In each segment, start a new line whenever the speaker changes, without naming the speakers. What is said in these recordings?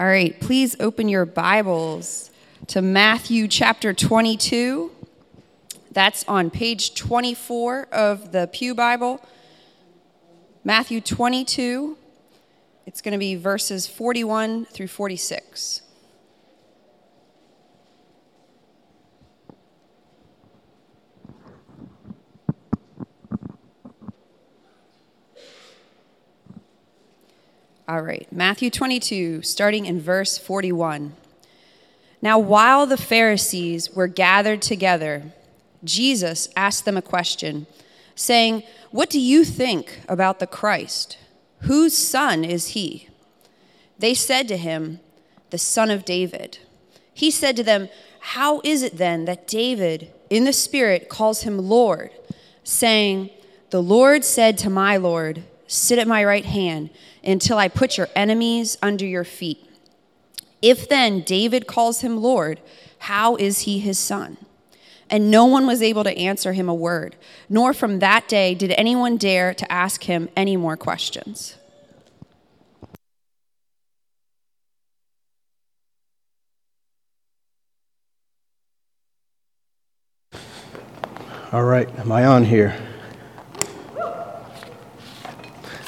All right, please open your Bibles to Matthew chapter 22. That's on page 24 of the Pew Bible. Matthew 22. It's going to be verses 41 through 46. All right, Matthew 22, starting in verse 41. Now, while the Pharisees were gathered together, Jesus asked them a question, saying, What do you think about the Christ? Whose son is he? They said to him, The son of David. He said to them, How is it then that David, in the Spirit, calls him Lord, saying, The Lord said to my Lord, Sit at my right hand until I put your enemies under your feet. If then David calls him Lord, how is he his son? And no one was able to answer him a word, nor from that day did anyone dare to ask him any more questions.
All right, am I on here?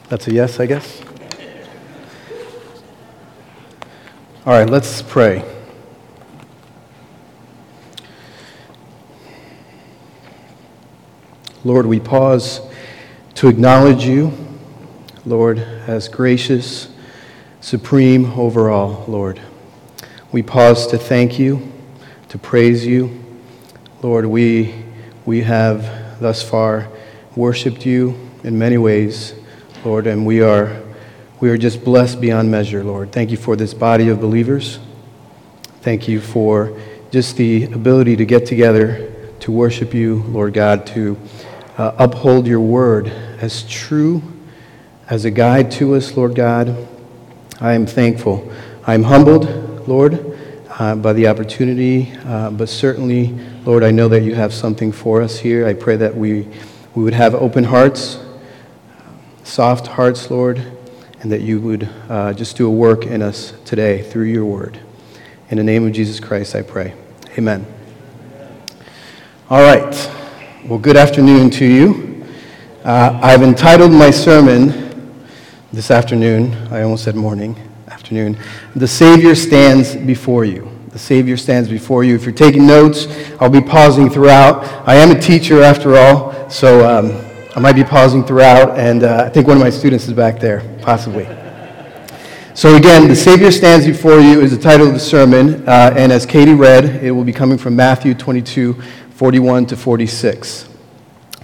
That's a yes, I guess. All right, let's pray. Lord, we pause to acknowledge you, Lord, as gracious, supreme over all, Lord. We pause to thank you, to praise you. Lord, we, we have thus far worshiped you in many ways, Lord, and we are we are just blessed beyond measure, Lord. Thank you for this body of believers. Thank you for just the ability to get together to worship you, Lord God, to uh, uphold your word as true, as a guide to us, Lord God. I am thankful. I am humbled, Lord, uh, by the opportunity, uh, but certainly, Lord, I know that you have something for us here. I pray that we, we would have open hearts, soft hearts, Lord and that you would uh, just do a work in us today through your word. In the name of Jesus Christ, I pray. Amen. All right. Well, good afternoon to you. Uh, I've entitled my sermon this afternoon, I almost said morning, afternoon, The Savior Stands Before You. The Savior stands before you. If you're taking notes, I'll be pausing throughout. I am a teacher after all, so um, I might be pausing throughout, and uh, I think one of my students is back there, possibly. So, again, The Savior Stands Before You is the title of the sermon, uh, and as Katie read, it will be coming from Matthew 22 41 to 46.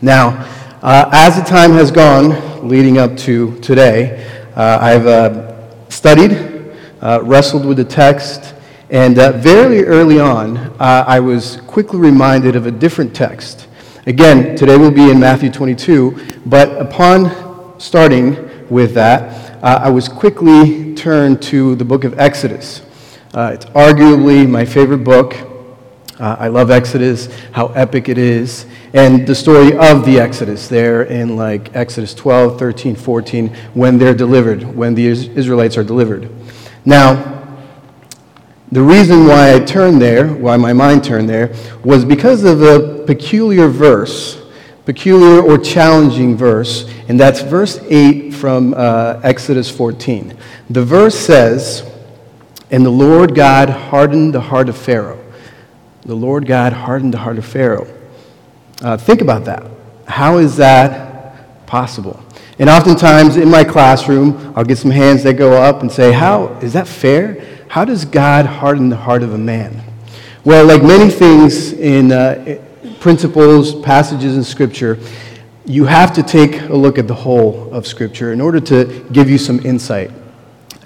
Now, uh, as the time has gone leading up to today, uh, I've uh, studied, uh, wrestled with the text, and very early on, I was quickly reminded of a different text Again, today we'll be in Matthew 22, but upon starting with that, uh, I was quickly turned to the book of Exodus. Uh, it's arguably my favorite book. Uh, I love Exodus, how epic it is, and the story of the Exodus there in like Exodus 12, 13, 14, when they're delivered, when the Israelites are delivered. Now, the reason why I turned there, why my mind turned there, was because of a peculiar verse, peculiar or challenging verse, and that's verse 8 from uh, Exodus 14. The verse says, And the Lord God hardened the heart of Pharaoh. The Lord God hardened the heart of Pharaoh. Uh, think about that. How is that possible? And oftentimes in my classroom, I'll get some hands that go up and say, How is that fair? How does God harden the heart of a man? Well, like many things in uh, principles, passages in Scripture, you have to take a look at the whole of Scripture in order to give you some insight.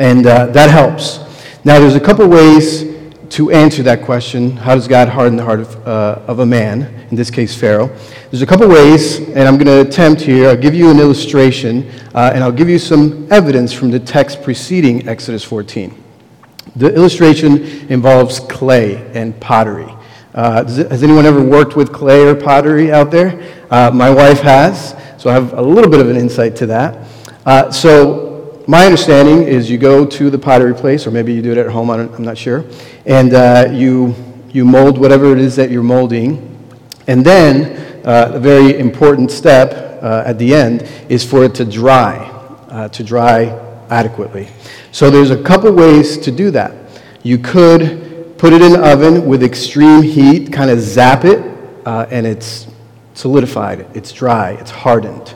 And uh, that helps. Now, there's a couple ways to answer that question how does God harden the heart of, uh, of a man, in this case, Pharaoh? There's a couple ways, and I'm going to attempt here. I'll give you an illustration, uh, and I'll give you some evidence from the text preceding Exodus 14. The illustration involves clay and pottery. Uh, has anyone ever worked with clay or pottery out there? Uh, my wife has, so I have a little bit of an insight to that. Uh, so, my understanding is you go to the pottery place, or maybe you do it at home, I'm not sure, and uh, you, you mold whatever it is that you're molding. And then, uh, a very important step uh, at the end is for it to dry, to dry adequately. So, there's a couple ways to do that. You could put it in the oven with extreme heat, kind of zap it, uh, and it's solidified, it's dry, it's hardened.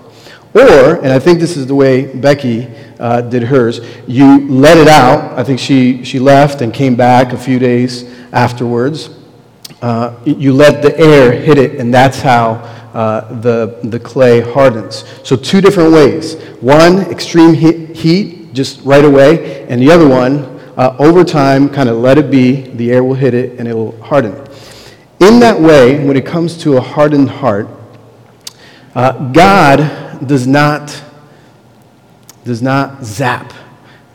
Or, and I think this is the way Becky uh, did hers, you let it out. I think she, she left and came back a few days afterwards. Uh, you let the air hit it, and that's how uh, the, the clay hardens. So, two different ways. One, extreme heat, heat, just right away, and the other one, uh, over time, kind of let it be, the air will hit it, and it will harden. In that way, when it comes to a hardened heart, uh, God does not, does not zap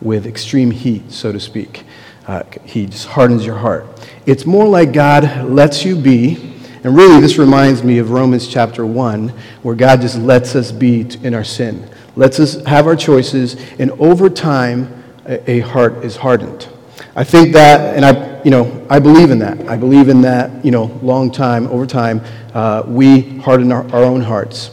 with extreme heat, so to speak. Uh, he just hardens your heart. It's more like God lets you be, and really this reminds me of Romans chapter 1, where God just lets us be in our sin, lets us have our choices, and over time, a, a heart is hardened. I think that, and I, you know, I believe in that. I believe in that, you know, long time, over time, uh, we harden our, our own hearts.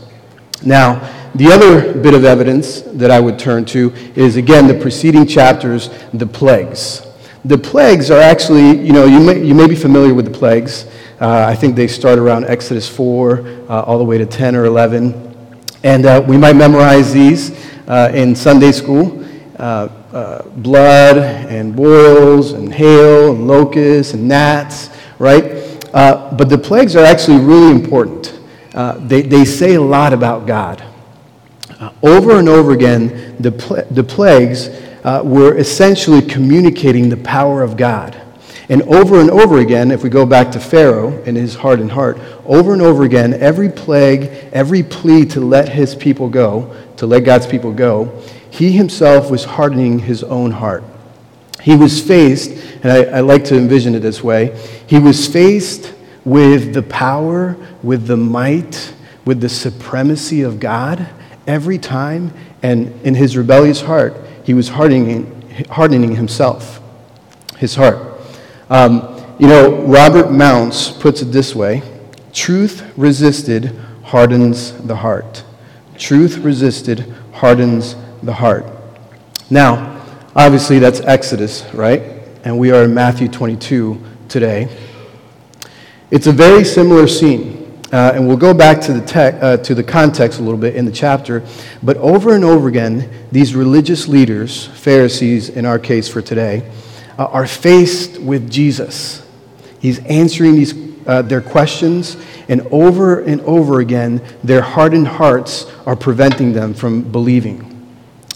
Now, the other bit of evidence that I would turn to is, again, the preceding chapters, the plagues. The plagues are actually, you know, you may, you may be familiar with the plagues. Uh, I think they start around Exodus 4 uh, all the way to 10 or 11. And uh, we might memorize these uh, in Sunday school uh, uh, blood and boils and hail and locusts and gnats, right? but the plagues are actually really important. they, they say a lot about God. Uh, over and over again, the, pl- the plagues uh, were essentially communicating the power of God. And over and over again, if we go back to Pharaoh and his hardened heart, over and over again, every plague, every plea to let his people go, to let God's people go, he himself was hardening his own heart. He was faced, and I, I like to envision it this way, he was faced with the power, with the might, with the supremacy of God every time, and in his rebellious heart, he was hardening, hardening himself, his heart. Um, you know, Robert Mounce puts it this way truth resisted hardens the heart. Truth resisted hardens the heart. Now, obviously, that's Exodus, right? And we are in Matthew 22 today. It's a very similar scene. Uh, and we'll go back to the, te- uh, to the context a little bit in the chapter. But over and over again, these religious leaders, Pharisees in our case for today, uh, are faced with Jesus. He's answering these, uh, their questions, and over and over again, their hardened hearts are preventing them from believing.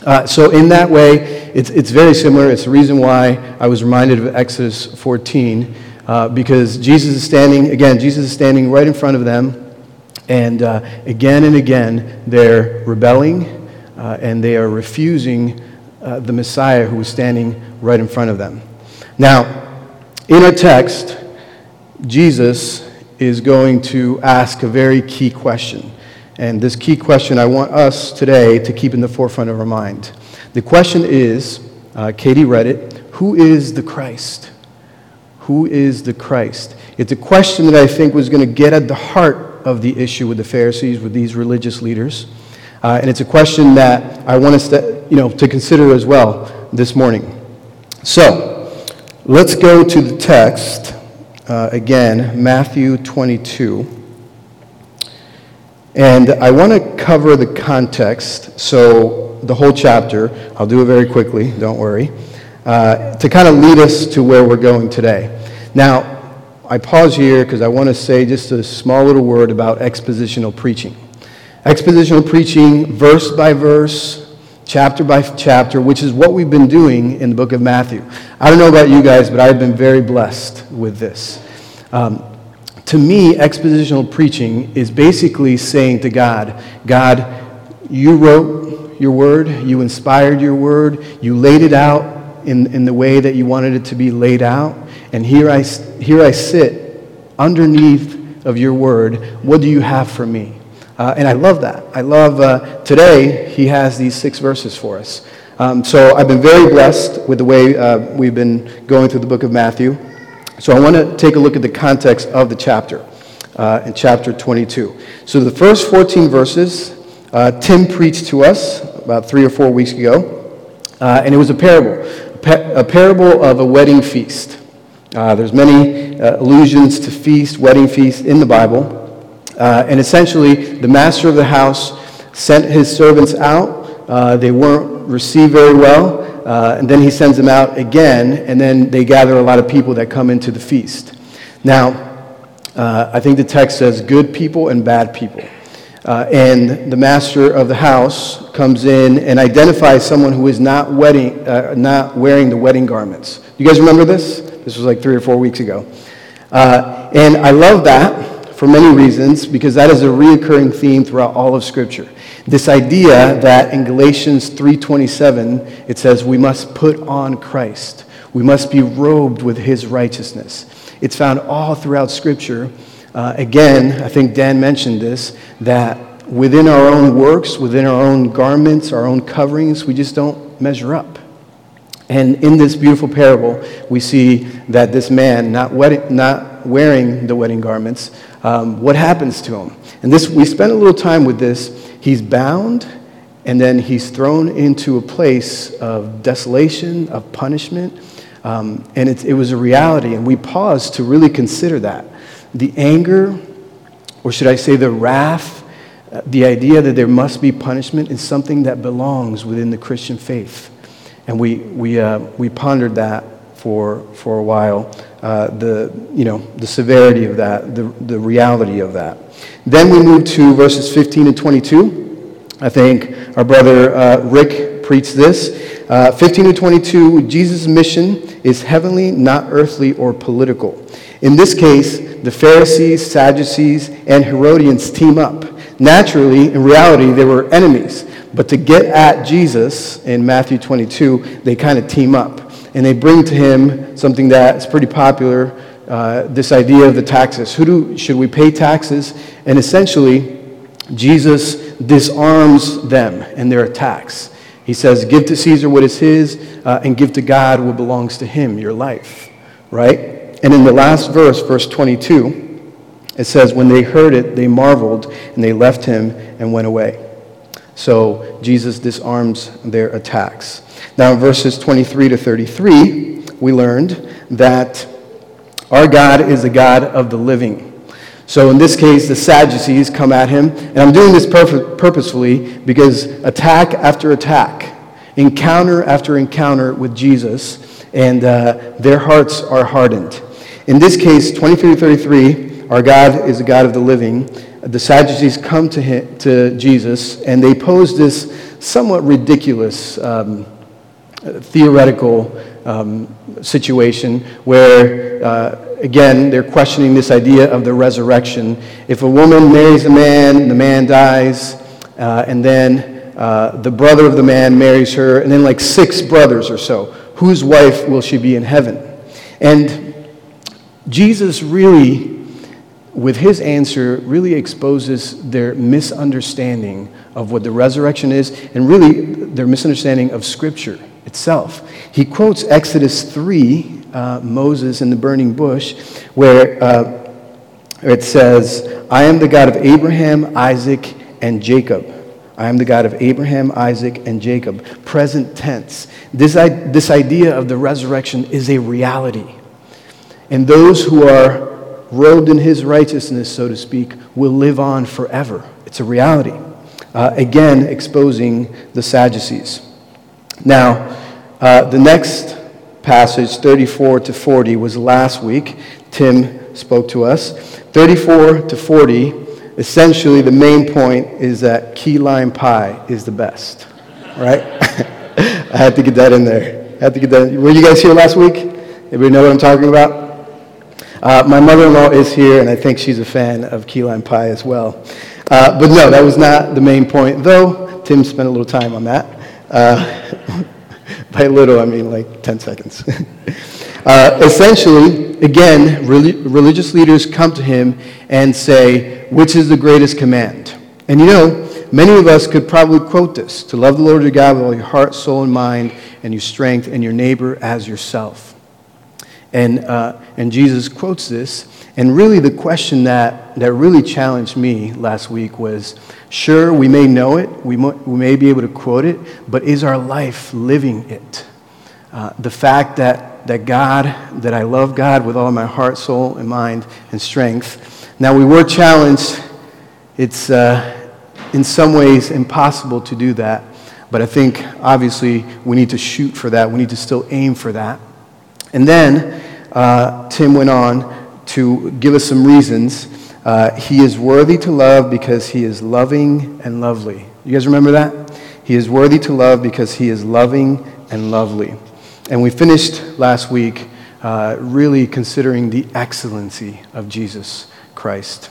Uh, so, in that way, it's, it's very similar. It's the reason why I was reminded of Exodus 14 uh, because Jesus is standing, again, Jesus is standing right in front of them, and uh, again and again they're rebelling uh, and they are refusing uh, the Messiah who is standing right in front of them. Now, in our text, Jesus is going to ask a very key question. And this key question I want us today to keep in the forefront of our mind. The question is uh, Katie read it Who is the Christ? Who is the Christ? It's a question that I think was going to get at the heart of the issue with the Pharisees, with these religious leaders. Uh, and it's a question that I want us to, you know, to consider as well this morning. So, let's go to the text uh, again, Matthew 22. And I want to cover the context, so the whole chapter. I'll do it very quickly, don't worry uh, to kind of lead us to where we're going today. Now, I pause here because I want to say just a small little word about expositional preaching. Expositional preaching, verse by verse, chapter by chapter, which is what we've been doing in the book of Matthew. I don't know about you guys, but I've been very blessed with this. Um, to me, expositional preaching is basically saying to God, God, you wrote your word, you inspired your word, you laid it out in, in the way that you wanted it to be laid out. And here I, here I sit underneath of your word. What do you have for me? Uh, and I love that. I love uh, today, he has these six verses for us. Um, so I've been very blessed with the way uh, we've been going through the book of Matthew. So I want to take a look at the context of the chapter uh, in chapter 22. So the first 14 verses, uh, Tim preached to us about three or four weeks ago, uh, and it was a parable, a parable of a wedding feast. There's many allusions to feast, wedding feast in the Bible. Uh, and essentially, the master of the house sent his servants out. Uh, they weren't received very well. Uh, and then he sends them out again, and then they gather a lot of people that come into the feast. Now, uh, I think the text says good people and bad people. Uh, and the master of the house comes in and identifies someone who is not, wedding, uh, not wearing the wedding garments. You guys remember this? This was like three or four weeks ago. And I love that for many reasons because that is a reoccurring theme throughout all of scripture. This idea that in galatians 3.27 it says we must put on christ. We must be robed with his righteousness. It's found all throughout scripture. Uh, again i think dan mentioned this that within our own works within our own garments our own coverings we just don't measure up. And in this beautiful parable we see that this man not, wedding, not wearing the wedding garments um, what happens to him. And this, we spent a little time with this. He's bound, and then he's thrown into a place of desolation, of punishment. Um, and it, it was a reality, and we paused to really consider that. The anger, or should I say the wrath, uh, the idea that there must be punishment is something that belongs within the Christian faith. And we, we, uh, we pondered that for, for a while, uh, the, you know, the severity of that, the, the reality of that. Then we move to verses 15 and 22. I think our brother uh, Rick preached this. Uh, 15 and 22, Jesus' mission is heavenly, not earthly or political. In this case, the Pharisees, Sadducees, and Herodians team up. Naturally, in reality, they were enemies. But to get at Jesus in Matthew 22, they kind of team up and they bring to him something that's pretty popular uh, this idea of the taxes. Who do, should we pay taxes? And essentially, Jesus disarms them and their attacks. He says, Give to Caesar what is his, uh, and give to God what belongs to him, your life. Right? And in the last verse, verse 22, it says, When they heard it, they marveled, and they left him and went away. So Jesus disarms their attacks. Now, in verses 23 to 33, we learned that our God is a God of the living. So, in this case, the Sadducees come at him. And I'm doing this purposefully because attack after attack, encounter after encounter with Jesus, and uh, their hearts are hardened. In this case, 23 to 33, our God is a God of the living. The Sadducees come to, him, to Jesus and they pose this somewhat ridiculous um, theoretical um, situation where, uh, again, they're questioning this idea of the resurrection. If a woman marries a man, the man dies, uh, and then uh, the brother of the man marries her, and then like six brothers or so, whose wife will she be in heaven? And Jesus really, with his answer, really exposes their misunderstanding of what the resurrection is, and really their misunderstanding of Scripture itself. He quotes Exodus 3, uh, Moses in the burning bush, where uh, it says, I am the God of Abraham, Isaac, and Jacob. I am the God of Abraham, Isaac, and Jacob. Present tense. This, this idea of the resurrection is a reality. And those who are robed in his righteousness, so to speak, will live on forever. It's a reality. Uh, again, exposing the Sadducees. Now, uh, the next passage, 34 to 40, was last week. Tim spoke to us. 34 to 40, essentially the main point is that key lime pie is the best, right? I had to get that in there. I had to get that. Were you guys here last week? Anybody know what I'm talking about? Uh, my mother-in-law is here, and I think she's a fan of key lime pie as well. Uh, but no, that was not the main point, though Tim spent a little time on that. Uh, By little, I mean like 10 seconds. uh, essentially, again, religious leaders come to him and say, which is the greatest command? And you know, many of us could probably quote this to love the Lord your God with all your heart, soul, and mind, and your strength, and your neighbor as yourself. And, uh, and Jesus quotes this. And really, the question that, that really challenged me last week was sure, we may know it, we, mo- we may be able to quote it, but is our life living it? Uh, the fact that, that God, that I love God with all my heart, soul, and mind and strength. Now, we were challenged. It's uh, in some ways impossible to do that, but I think obviously we need to shoot for that. We need to still aim for that. And then uh, Tim went on to give us some reasons. Uh, he is worthy to love because he is loving and lovely. You guys remember that? He is worthy to love because he is loving and lovely. And we finished last week uh, really considering the excellency of Jesus Christ.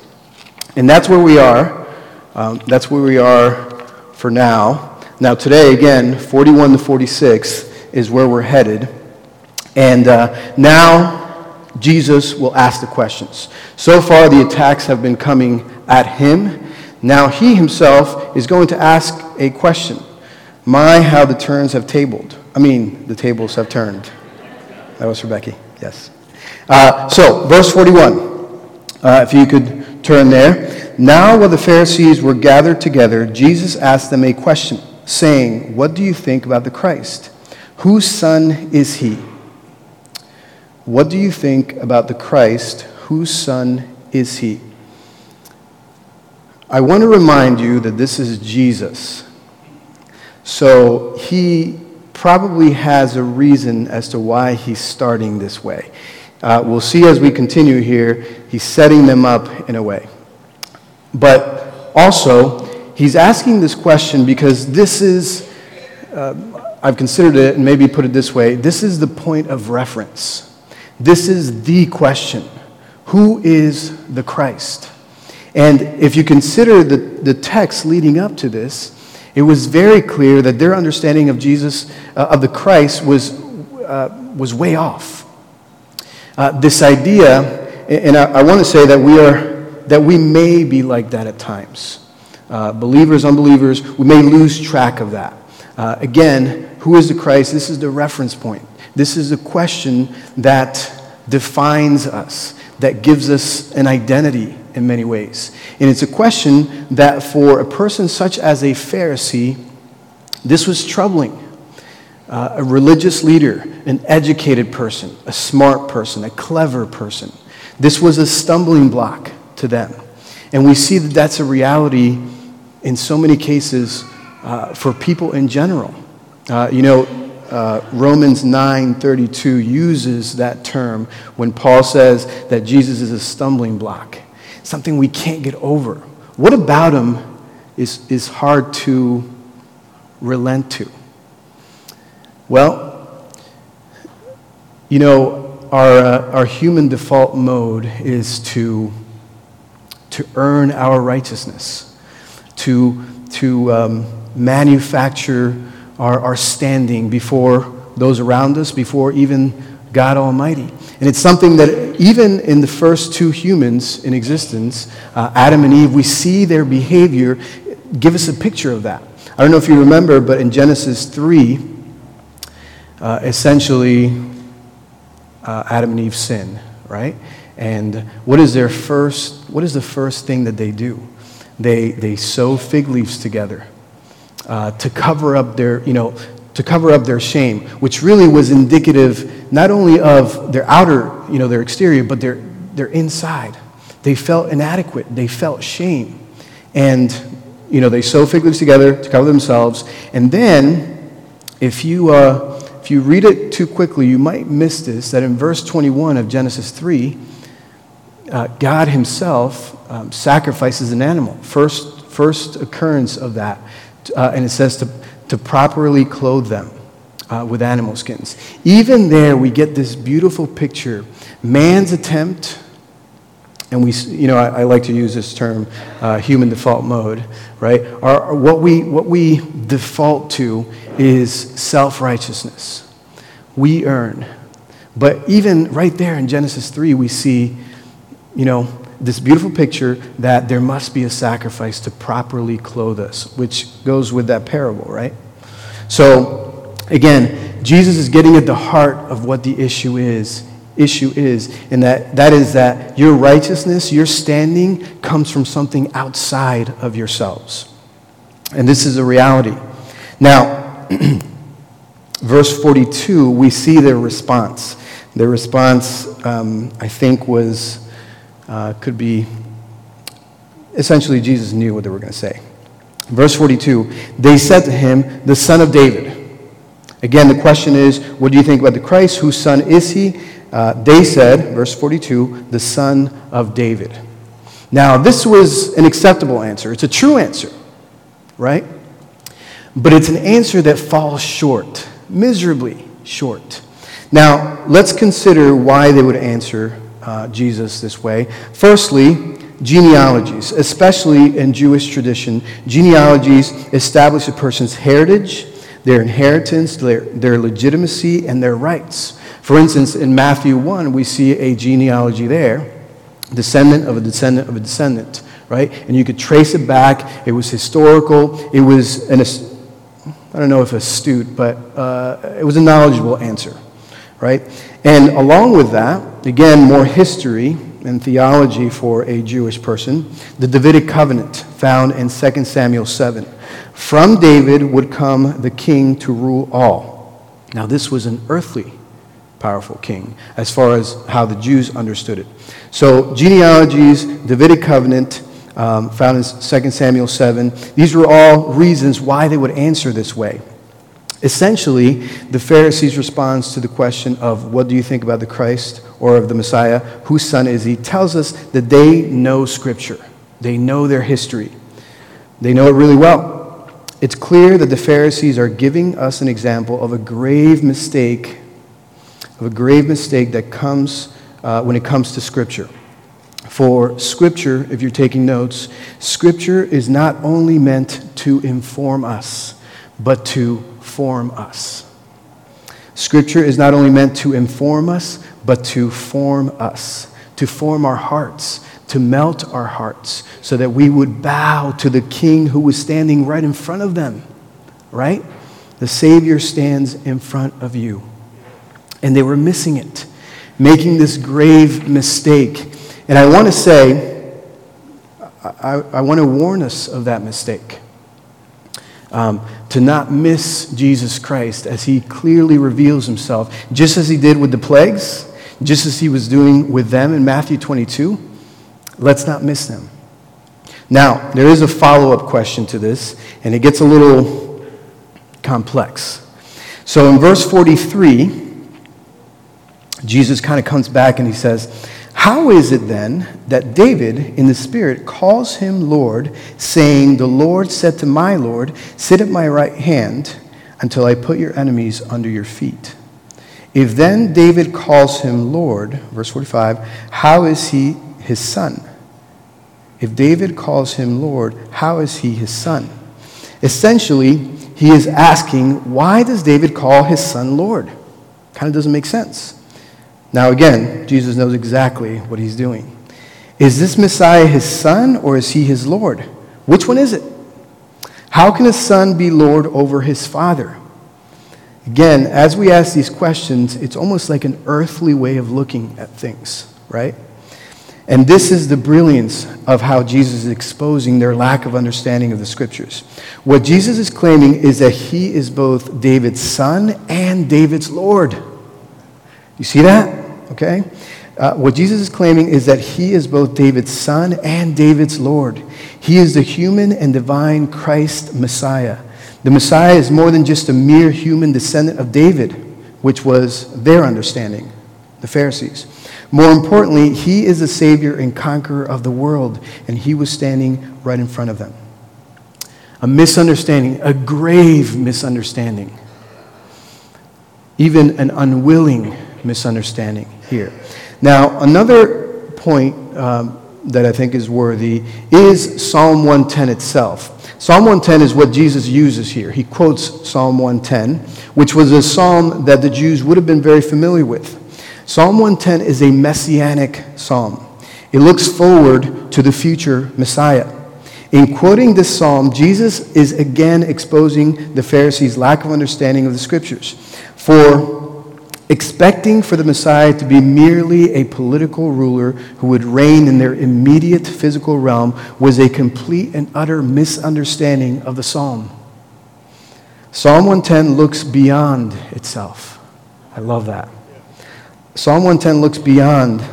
And that's where we are. Um, that's where we are for now. Now, today, again, 41 to 46 is where we're headed. And uh, now Jesus will ask the questions. So far, the attacks have been coming at him. Now he himself is going to ask a question. My, how the turns have tabled. I mean, the tables have turned. That was for Becky, yes. Uh, so, verse 41, uh, if you could turn there. Now, while the Pharisees were gathered together, Jesus asked them a question, saying, What do you think about the Christ? Whose son is he? What do you think about the Christ? Whose son is he? I want to remind you that this is Jesus. So he probably has a reason as to why he's starting this way. Uh, we'll see as we continue here, he's setting them up in a way. But also, he's asking this question because this is, uh, I've considered it and maybe put it this way this is the point of reference. This is the question Who is the Christ? And if you consider the, the text leading up to this, it was very clear that their understanding of Jesus, uh, of the Christ, was, uh, was way off. Uh, this idea, and I, I want to say that we, are, that we may be like that at times. Uh, believers, unbelievers, we may lose track of that. Uh, again, who is the Christ? This is the reference point. This is a question that defines us, that gives us an identity in many ways. And it's a question that for a person such as a Pharisee, this was troubling. Uh, a religious leader, an educated person, a smart person, a clever person. This was a stumbling block to them. And we see that that's a reality in so many cases uh, for people in general. Uh, you know, uh, Romans 9:32 uses that term when Paul says that Jesus is a stumbling block, something we can't get over. What about him is, is hard to relent to? Well, you know, our, uh, our human default mode is to, to earn our righteousness, to, to um, manufacture our, our standing before those around us, before even God Almighty. And it's something that even in the first two humans in existence, uh, Adam and Eve, we see their behavior give us a picture of that. I don't know if you remember, but in Genesis 3, uh, essentially, uh, Adam and Eve sin, right? And what is their first, what is the first thing that they do? They, they sew fig leaves together uh, to cover up their, you know, to cover up their shame, which really was indicative not only of their outer, you know, their exterior, but their, their inside. They felt inadequate. They felt shame. And, you know, they sew fig leaves together to cover themselves. And then, if you, uh, if you read it too quickly, you might miss this that in verse 21 of Genesis 3, uh, God Himself um, sacrifices an animal. First, first occurrence of that uh, and it says to, to properly clothe them uh, with animal skins. Even there, we get this beautiful picture. Man's attempt, and we, you know, I, I like to use this term, uh, human default mode, right? Our, what, we, what we default to is self righteousness. We earn. But even right there in Genesis 3, we see, you know, this beautiful picture that there must be a sacrifice to properly clothe us, which goes with that parable, right? So, again, Jesus is getting at the heart of what the issue is. Issue is, and that, that is that your righteousness, your standing, comes from something outside of yourselves. And this is a reality. Now, verse 42, we see their response. Their response, um, I think, was, uh, could be essentially Jesus knew what they were going to say. Verse 42 They said to him, The son of David. Again, the question is, What do you think about the Christ? Whose son is he? Uh, they said, verse 42, The son of David. Now, this was an acceptable answer. It's a true answer, right? But it's an answer that falls short, miserably short. Now, let's consider why they would answer uh, Jesus this way. Firstly, genealogies, especially in Jewish tradition, genealogies establish a person's heritage, their inheritance, their, their legitimacy, and their rights. For instance, in Matthew 1, we see a genealogy there descendant of a descendant of a descendant, right? And you could trace it back. It was historical. It was an, I don't know if astute, but uh, it was a knowledgeable answer, right? And along with that, again, more history and theology for a Jewish person, the Davidic covenant found in 2 Samuel 7. From David would come the king to rule all. Now, this was an earthly powerful king as far as how the Jews understood it. So, genealogies, Davidic covenant, um, found in 2 Samuel 7, these were all reasons why they would answer this way. Essentially, the Pharisees' response to the question of what do you think about the Christ or of the Messiah, whose son is he, tells us that they know Scripture. They know their history. They know it really well. It's clear that the Pharisees are giving us an example of a grave mistake, of a grave mistake that comes uh, when it comes to Scripture. For Scripture, if you're taking notes, Scripture is not only meant to inform us, but to form us. Scripture is not only meant to inform us, but to form us, to form our hearts, to melt our hearts, so that we would bow to the King who was standing right in front of them, right? The Savior stands in front of you. And they were missing it, making this grave mistake. And I want to say, I, I want to warn us of that mistake um, to not miss Jesus Christ as he clearly reveals himself, just as he did with the plagues, just as he was doing with them in Matthew 22. Let's not miss them. Now, there is a follow up question to this, and it gets a little complex. So in verse 43, Jesus kind of comes back and he says, how is it then that David, in the Spirit, calls him Lord, saying, The Lord said to my Lord, Sit at my right hand until I put your enemies under your feet? If then David calls him Lord, verse 45, how is he his son? If David calls him Lord, how is he his son? Essentially, he is asking, why does David call his son Lord? Kind of doesn't make sense. Now, again, Jesus knows exactly what he's doing. Is this Messiah his son or is he his Lord? Which one is it? How can a son be Lord over his father? Again, as we ask these questions, it's almost like an earthly way of looking at things, right? And this is the brilliance of how Jesus is exposing their lack of understanding of the scriptures. What Jesus is claiming is that he is both David's son and David's Lord. You see that? Okay? Uh, what Jesus is claiming is that he is both David's son and David's Lord. He is the human and divine Christ Messiah. The Messiah is more than just a mere human descendant of David, which was their understanding, the Pharisees. More importantly, he is the Savior and conqueror of the world, and he was standing right in front of them. A misunderstanding, a grave misunderstanding, even an unwilling misunderstanding here. Now, another point um, that I think is worthy is Psalm 110 itself. Psalm 110 is what Jesus uses here. He quotes Psalm 110, which was a psalm that the Jews would have been very familiar with. Psalm 110 is a messianic psalm. It looks forward to the future Messiah. In quoting this psalm, Jesus is again exposing the Pharisees' lack of understanding of the scriptures. For expecting for the Messiah to be merely a political ruler who would reign in their immediate physical realm was a complete and utter misunderstanding of the psalm. Psalm 110 looks beyond itself. I love that. Psalm 110 looks beyond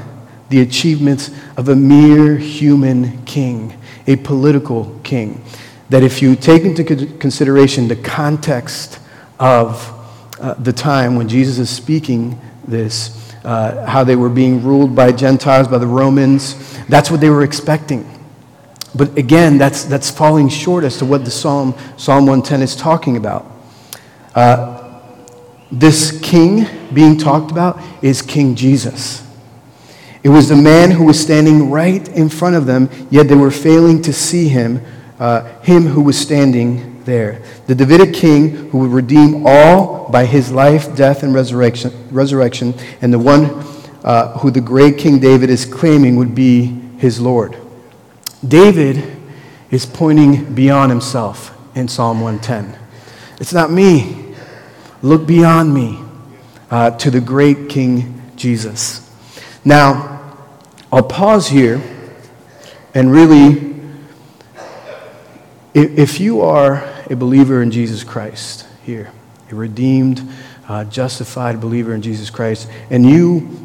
the achievements of a mere human king a political king. That if you take into consideration the context of uh, the time when Jesus is speaking this, uh, how they were being ruled by Gentiles, by the Romans, that's what they were expecting. But again, that's, that's falling short as to what the Psalm, Psalm 110 is talking about. Uh, this king being talked about is King Jesus. It was the man who was standing right in front of them, yet they were failing to see him, uh, him who was standing there. The Davidic king who would redeem all by his life, death, and resurrection, resurrection and the one uh, who the great King David is claiming would be his Lord. David is pointing beyond himself in Psalm 110. It's not me. Look beyond me uh, to the great King Jesus. Now, I'll pause here and really, if you are a believer in Jesus Christ here, a redeemed, uh, justified believer in Jesus Christ, and you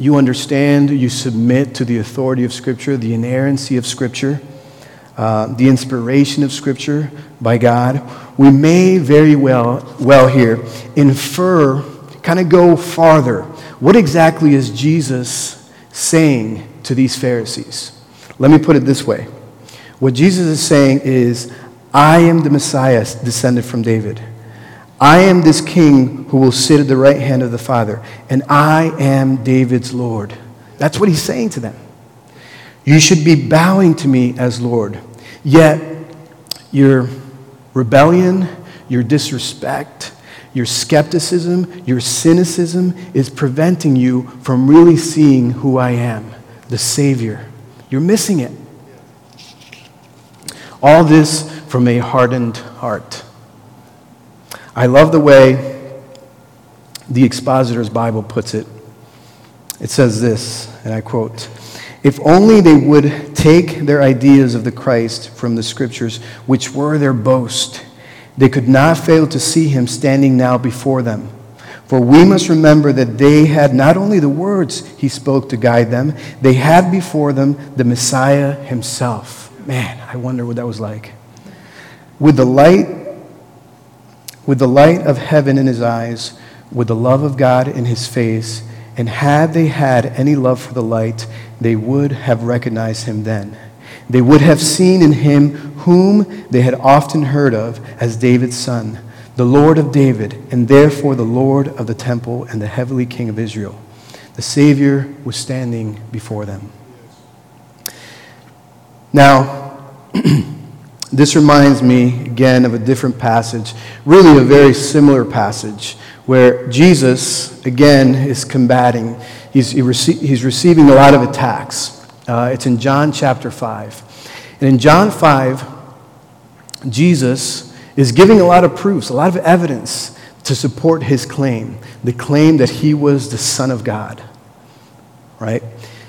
you understand, you submit to the authority of Scripture, the inerrancy of Scripture, uh, the inspiration of Scripture by God, we may very well, well here infer, kind of go farther what exactly is Jesus saying to these Pharisees? Let me put it this way. What Jesus is saying is, I am the Messiah descended from David. I am this king who will sit at the right hand of the Father, and I am David's Lord. That's what he's saying to them. You should be bowing to me as Lord. Yet, your rebellion, your disrespect, your skepticism, your cynicism is preventing you from really seeing who I am, the Savior. You're missing it. All this from a hardened heart. I love the way the Expositor's Bible puts it. It says this, and I quote If only they would take their ideas of the Christ from the Scriptures, which were their boast they could not fail to see him standing now before them. For we must remember that they had not only the words he spoke to guide them, they had before them the Messiah himself. Man, I wonder what that was like. With the light, with the light of heaven in his eyes, with the love of God in his face, and had they had any love for the light, they would have recognized him then. They would have seen in him whom they had often heard of as David's son, the Lord of David, and therefore the Lord of the temple and the heavenly King of Israel. The Savior was standing before them. Now, this reminds me again of a different passage, really a very similar passage, where Jesus, again, is combating. He's, he rece- he's receiving a lot of attacks. Uh, it's in John chapter 5. And in John 5, Jesus is giving a lot of proofs, a lot of evidence to support his claim the claim that he was the Son of God. Right?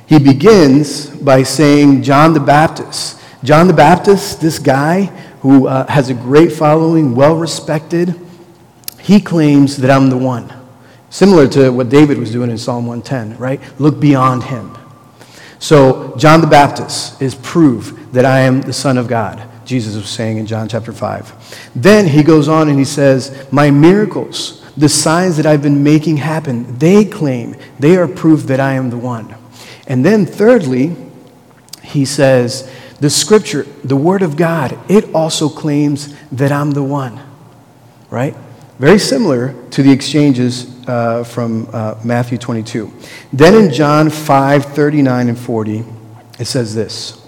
He begins by saying, John the Baptist. John the Baptist, this guy who uh, has a great following, well respected, he claims that I'm the one. Similar to what David was doing in Psalm 110, right? Look beyond him. So, John the Baptist is proof that I am the Son of God, Jesus was saying in John chapter 5. Then he goes on and he says, My miracles, the signs that I've been making happen, they claim, they are proof that I am the one. And then, thirdly, he says, The scripture, the word of God, it also claims that I'm the one. Right? Very similar to the exchanges uh, from uh, Matthew 22. Then in John 5 39 and 40, it says this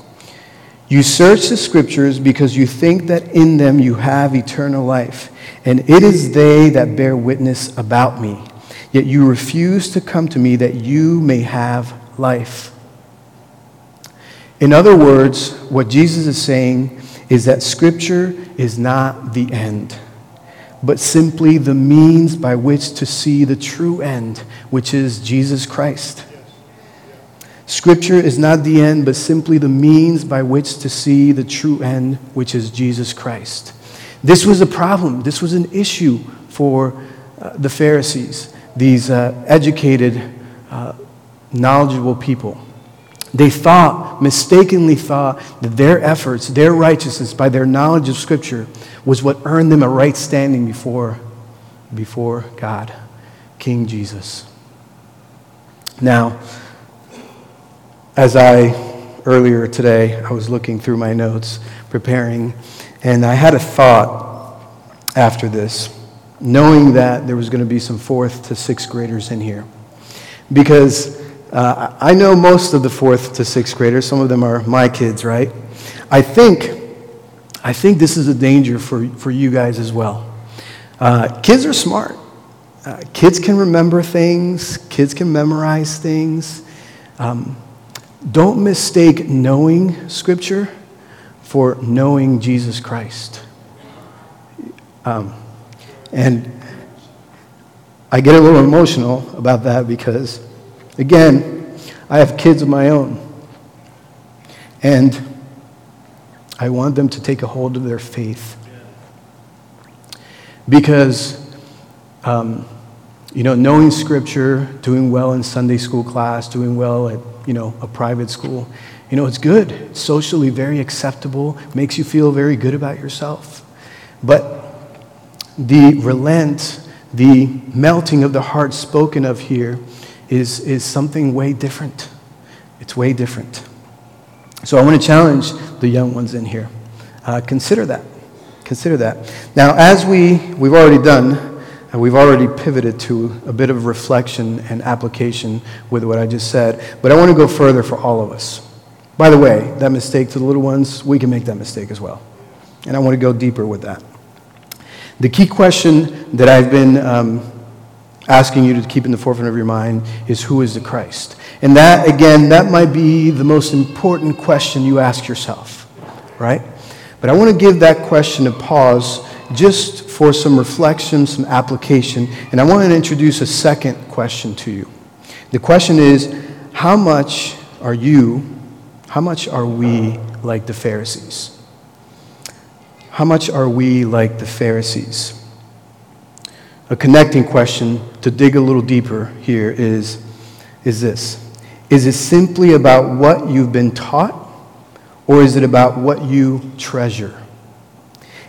You search the scriptures because you think that in them you have eternal life, and it is they that bear witness about me. Yet you refuse to come to me that you may have life. In other words, what Jesus is saying is that Scripture is not the end, but simply the means by which to see the true end, which is Jesus Christ. Scripture is not the end, but simply the means by which to see the true end, which is Jesus Christ. This was a problem. This was an issue for uh, the Pharisees, these uh, educated, uh, knowledgeable people. They thought, mistakenly thought, that their efforts, their righteousness, by their knowledge of Scripture, was what earned them a right standing before, before God, King Jesus. Now, as I, earlier today, I was looking through my notes, preparing, and I had a thought after this, knowing that there was going to be some fourth to sixth graders in here. Because uh, I know most of the fourth to sixth graders. Some of them are my kids, right? I think, I think this is a danger for, for you guys as well. Uh, kids are smart. Uh, kids can remember things. Kids can memorize things. Um, don't mistake knowing Scripture for knowing Jesus Christ. Um, and I get a little emotional about that because Again, I have kids of my own. And I want them to take a hold of their faith. Because, um, you know, knowing Scripture, doing well in Sunday school class, doing well at, you know, a private school, you know, it's good. It's socially very acceptable, makes you feel very good about yourself. But the relent, the melting of the heart spoken of here, is, is something way different. It's way different. So I want to challenge the young ones in here. Uh, consider that. Consider that. Now, as we, we've already done, and uh, we've already pivoted to a bit of reflection and application with what I just said, but I want to go further for all of us. By the way, that mistake to the little ones, we can make that mistake as well. And I want to go deeper with that. The key question that I've been um, asking you to keep in the forefront of your mind is who is the Christ? And that, again, that might be the most important question you ask yourself, right? But I want to give that question a pause just for some reflection, some application, and I want to introduce a second question to you. The question is how much are you, how much are we like the Pharisees? How much are we like the Pharisees? A connecting question to dig a little deeper here is, is this Is it simply about what you've been taught, or is it about what you treasure?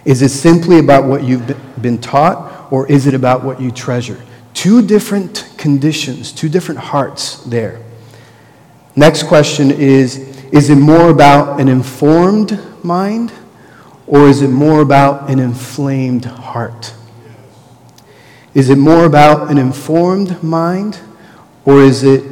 Is it simply about what you've been taught, or is it about what you treasure? Two different conditions, two different hearts there. Next question is Is it more about an informed mind, or is it more about an inflamed heart? Is it more about an informed mind or is it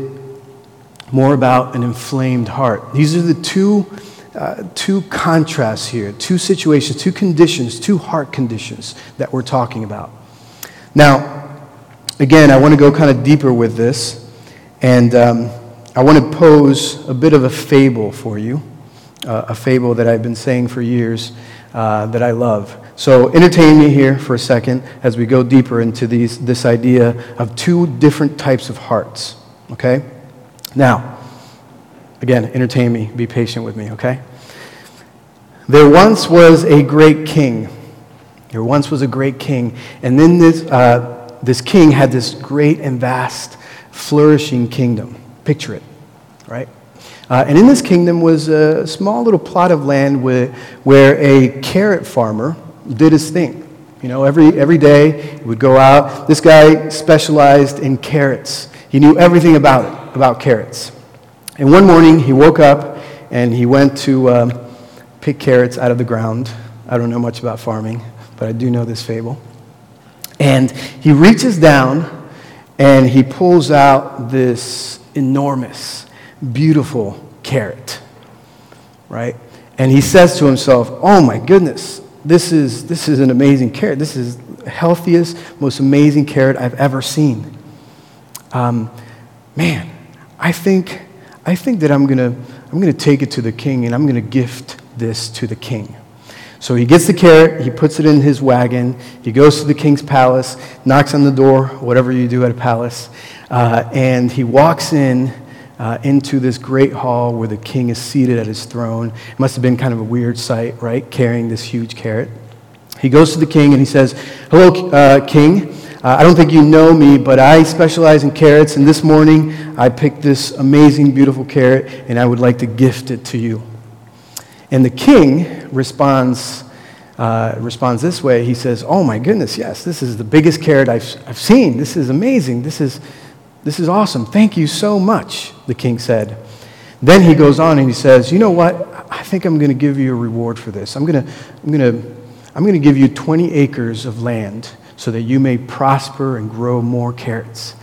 more about an inflamed heart? These are the two, uh, two contrasts here, two situations, two conditions, two heart conditions that we're talking about. Now, again, I want to go kind of deeper with this, and um, I want to pose a bit of a fable for you, uh, a fable that I've been saying for years uh, that I love. So entertain me here for a second as we go deeper into these, this idea of two different types of hearts. Okay? Now, again, entertain me. Be patient with me, okay? There once was a great king. There once was a great king. And then this, uh, this king had this great and vast, flourishing kingdom. Picture it, right? Uh, and in this kingdom was a small little plot of land where, where a carrot farmer did his thing. You know, every, every day he would go out. This guy specialized in carrots. He knew everything about it, about carrots. And one morning he woke up and he went to um, pick carrots out of the ground. I don't know much about farming, but I do know this fable. And he reaches down and he pulls out this enormous, beautiful carrot, right? And he says to himself, Oh my goodness, this is, this is an amazing carrot. This is the healthiest, most amazing carrot I've ever seen. Um, man, I think, I think that I'm going to I'm to take it to the king and I'm going to gift this to the king. So he gets the carrot, he puts it in his wagon, he goes to the king's palace, knocks on the door, whatever you do at a palace, uh, and he walks in uh, into this great hall where the king is seated at his throne. It must have been kind of a weird sight, right? Carrying this huge carrot. He goes to the king and he says, Hello, uh, king. Uh, I don't think you know me, but I specialize in carrots, and this morning I picked this amazing, beautiful carrot, and I would like to gift it to you. And the king responds, uh, responds this way. He says, Oh my goodness, yes, this is the biggest carrot I've, I've seen. This is amazing. This is, this is awesome. Thank you so much, the king said. Then he goes on and he says, You know what? I think I'm going to give you a reward for this. I'm going to, I'm going to, I'm going to give you 20 acres of land so that you may prosper and grow more carrots.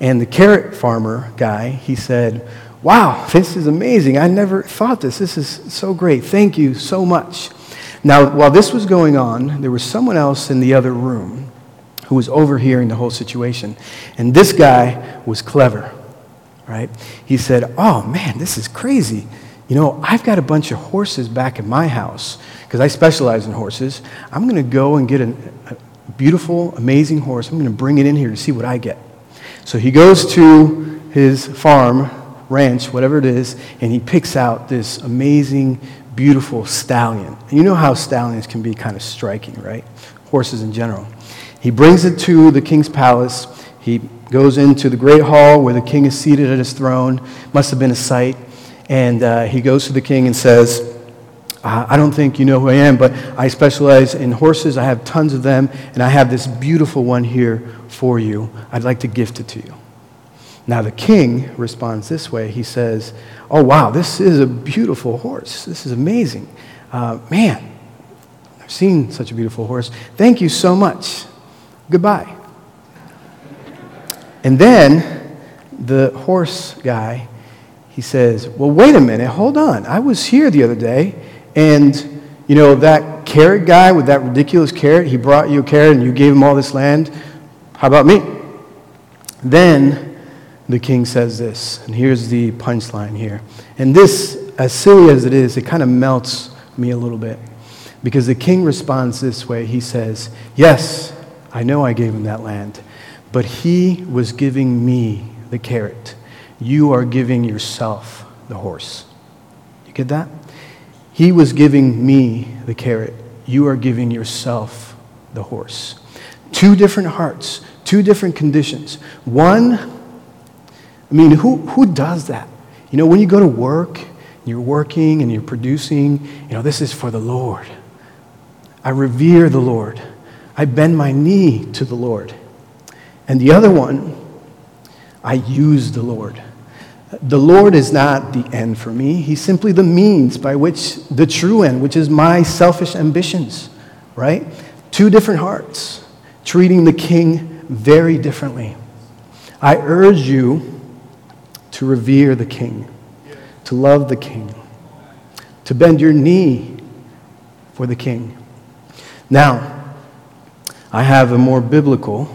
And the carrot farmer guy, he said, Wow, this is amazing. I never thought this. This is so great. Thank you so much. Now, while this was going on, there was someone else in the other room who was overhearing the whole situation. And this guy was clever, right? He said, Oh, man, this is crazy. You know, I've got a bunch of horses back at my house because I specialize in horses. I'm going to go and get a, a beautiful, amazing horse. I'm going to bring it in here to see what I get. So he goes to his farm ranch, whatever it is, and he picks out this amazing, beautiful stallion. And you know how stallions can be kind of striking, right? Horses in general. He brings it to the king's palace. He goes into the great hall where the king is seated at his throne. Must have been a sight. And uh, he goes to the king and says, I don't think you know who I am, but I specialize in horses. I have tons of them, and I have this beautiful one here for you. I'd like to gift it to you. Now, the king responds this way. He says, Oh, wow, this is a beautiful horse. This is amazing. Uh, man, I've seen such a beautiful horse. Thank you so much. Goodbye. And then the horse guy, he says, Well, wait a minute, hold on. I was here the other day, and, you know, that carrot guy with that ridiculous carrot, he brought you a carrot and you gave him all this land. How about me? Then the king says this, and here's the punchline here. And this, as silly as it is, it kind of melts me a little bit. Because the king responds this way He says, Yes, I know I gave him that land, but he was giving me the carrot. You are giving yourself the horse. You get that? He was giving me the carrot. You are giving yourself the horse. Two different hearts, two different conditions. One, I mean, who, who does that? You know, when you go to work, you're working and you're producing, you know, this is for the Lord. I revere the Lord. I bend my knee to the Lord. And the other one, I use the Lord. The Lord is not the end for me. He's simply the means by which the true end, which is my selfish ambitions, right? Two different hearts, treating the king very differently. I urge you to revere the king, to love the king, to bend your knee for the king. Now, I have a more biblical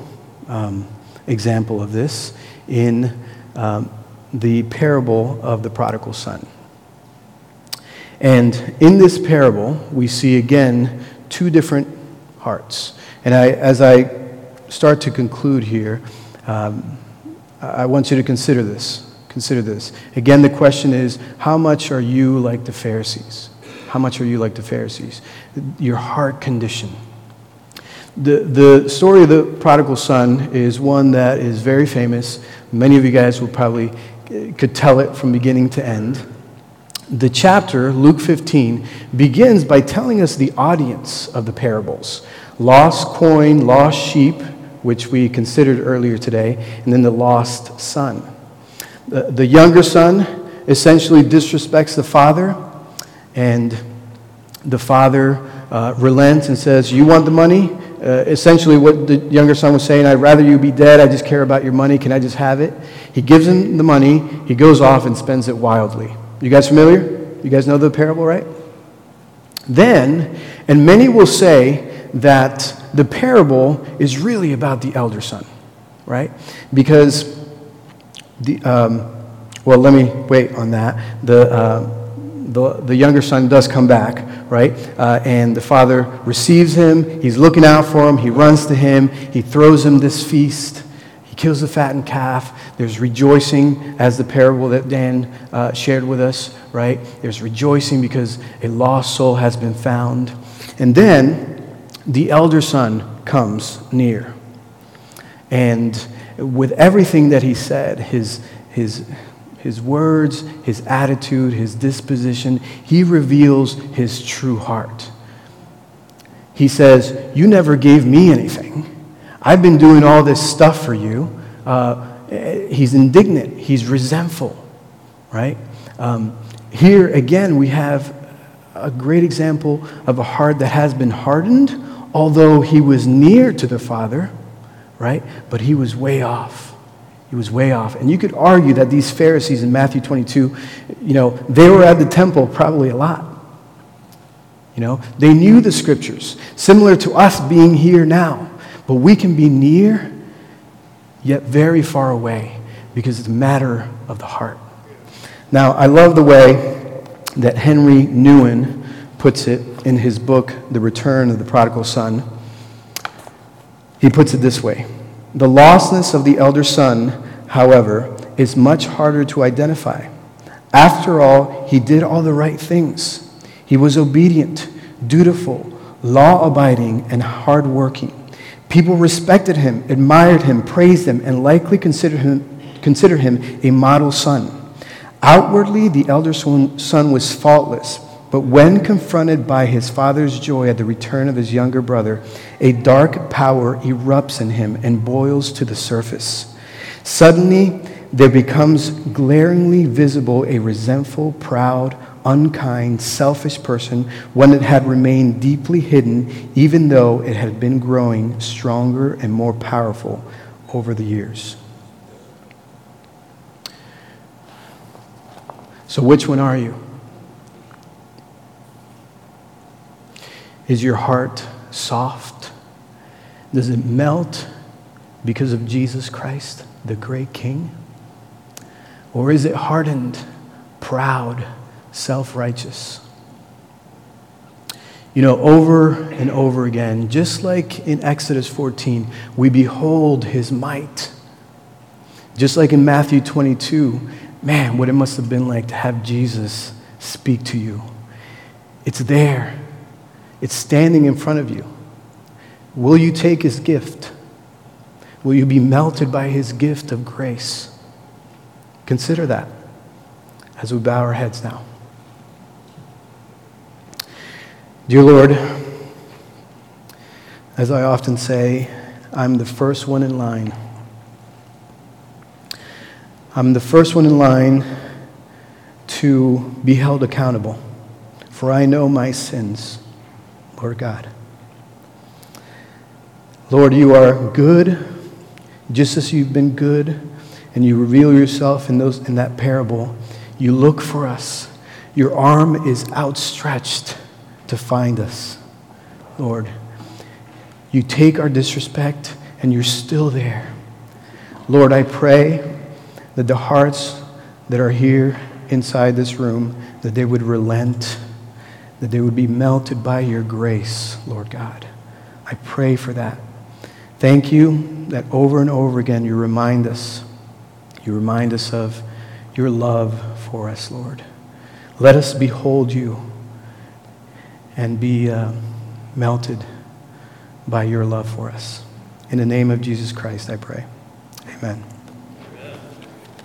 um, example of this in um, the parable of the prodigal son. And in this parable, we see again two different hearts. And I, as I start to conclude here, um, I want you to consider this. Consider this. Again, the question is how much are you like the Pharisees? How much are you like the Pharisees? Your heart condition. The, the story of the prodigal son is one that is very famous. Many of you guys will probably uh, could tell it from beginning to end. The chapter, Luke 15, begins by telling us the audience of the parables lost coin, lost sheep, which we considered earlier today, and then the lost son. The, the younger son essentially disrespects the father, and the father uh, relents and says, You want the money? Uh, essentially, what the younger son was saying, I'd rather you be dead. I just care about your money. Can I just have it? He gives him the money. He goes off and spends it wildly. You guys familiar? You guys know the parable, right? Then, and many will say that the parable is really about the elder son, right? Because the, um, well, let me wait on that. The, uh, the, the younger son does come back, right? Uh, and the father receives him. He's looking out for him. He runs to him. He throws him this feast. He kills the fattened calf. There's rejoicing, as the parable that Dan uh, shared with us, right? There's rejoicing because a lost soul has been found. And then the elder son comes near. And with everything that he said, his, his, his words, his attitude, his disposition, he reveals his true heart. He says, You never gave me anything. I've been doing all this stuff for you. Uh, he's indignant, he's resentful, right? Um, here again, we have a great example of a heart that has been hardened, although he was near to the Father, right? But he was way off. He was way off. And you could argue that these Pharisees in Matthew 22, you know, they were at the temple probably a lot. You know, they knew the scriptures, similar to us being here now. But we can be near, yet very far away, because it's a matter of the heart. Now, I love the way that Henry Nouwen puts it in his book, The Return of the Prodigal Son. He puts it this way The lostness of the elder son however, is much harder to identify. After all, he did all the right things. He was obedient, dutiful, law abiding, and hardworking. People respected him, admired him, praised him, and likely considered him, considered him a model son. Outwardly, the elder son was faultless, but when confronted by his father's joy at the return of his younger brother, a dark power erupts in him and boils to the surface. Suddenly, there becomes glaringly visible a resentful, proud, unkind, selfish person, one that had remained deeply hidden, even though it had been growing stronger and more powerful over the years. So, which one are you? Is your heart soft? Does it melt because of Jesus Christ? the great king? Or is it hardened, proud, self righteous? You know, over and over again, just like in Exodus 14, we behold his might. Just like in Matthew 22, man, what it must have been like to have Jesus speak to you. It's there, it's standing in front of you. Will you take his gift? Will you be melted by his gift of grace? Consider that as we bow our heads now. Dear Lord, as I often say, I'm the first one in line. I'm the first one in line to be held accountable, for I know my sins, Lord God. Lord, you are good just as you've been good and you reveal yourself in, those, in that parable, you look for us. Your arm is outstretched to find us, Lord. You take our disrespect and you're still there. Lord, I pray that the hearts that are here inside this room, that they would relent, that they would be melted by your grace, Lord God. I pray for that. Thank you that over and over again you remind us, you remind us of your love for us, Lord. Let us behold you and be uh, melted by your love for us. In the name of Jesus Christ, I pray. Amen.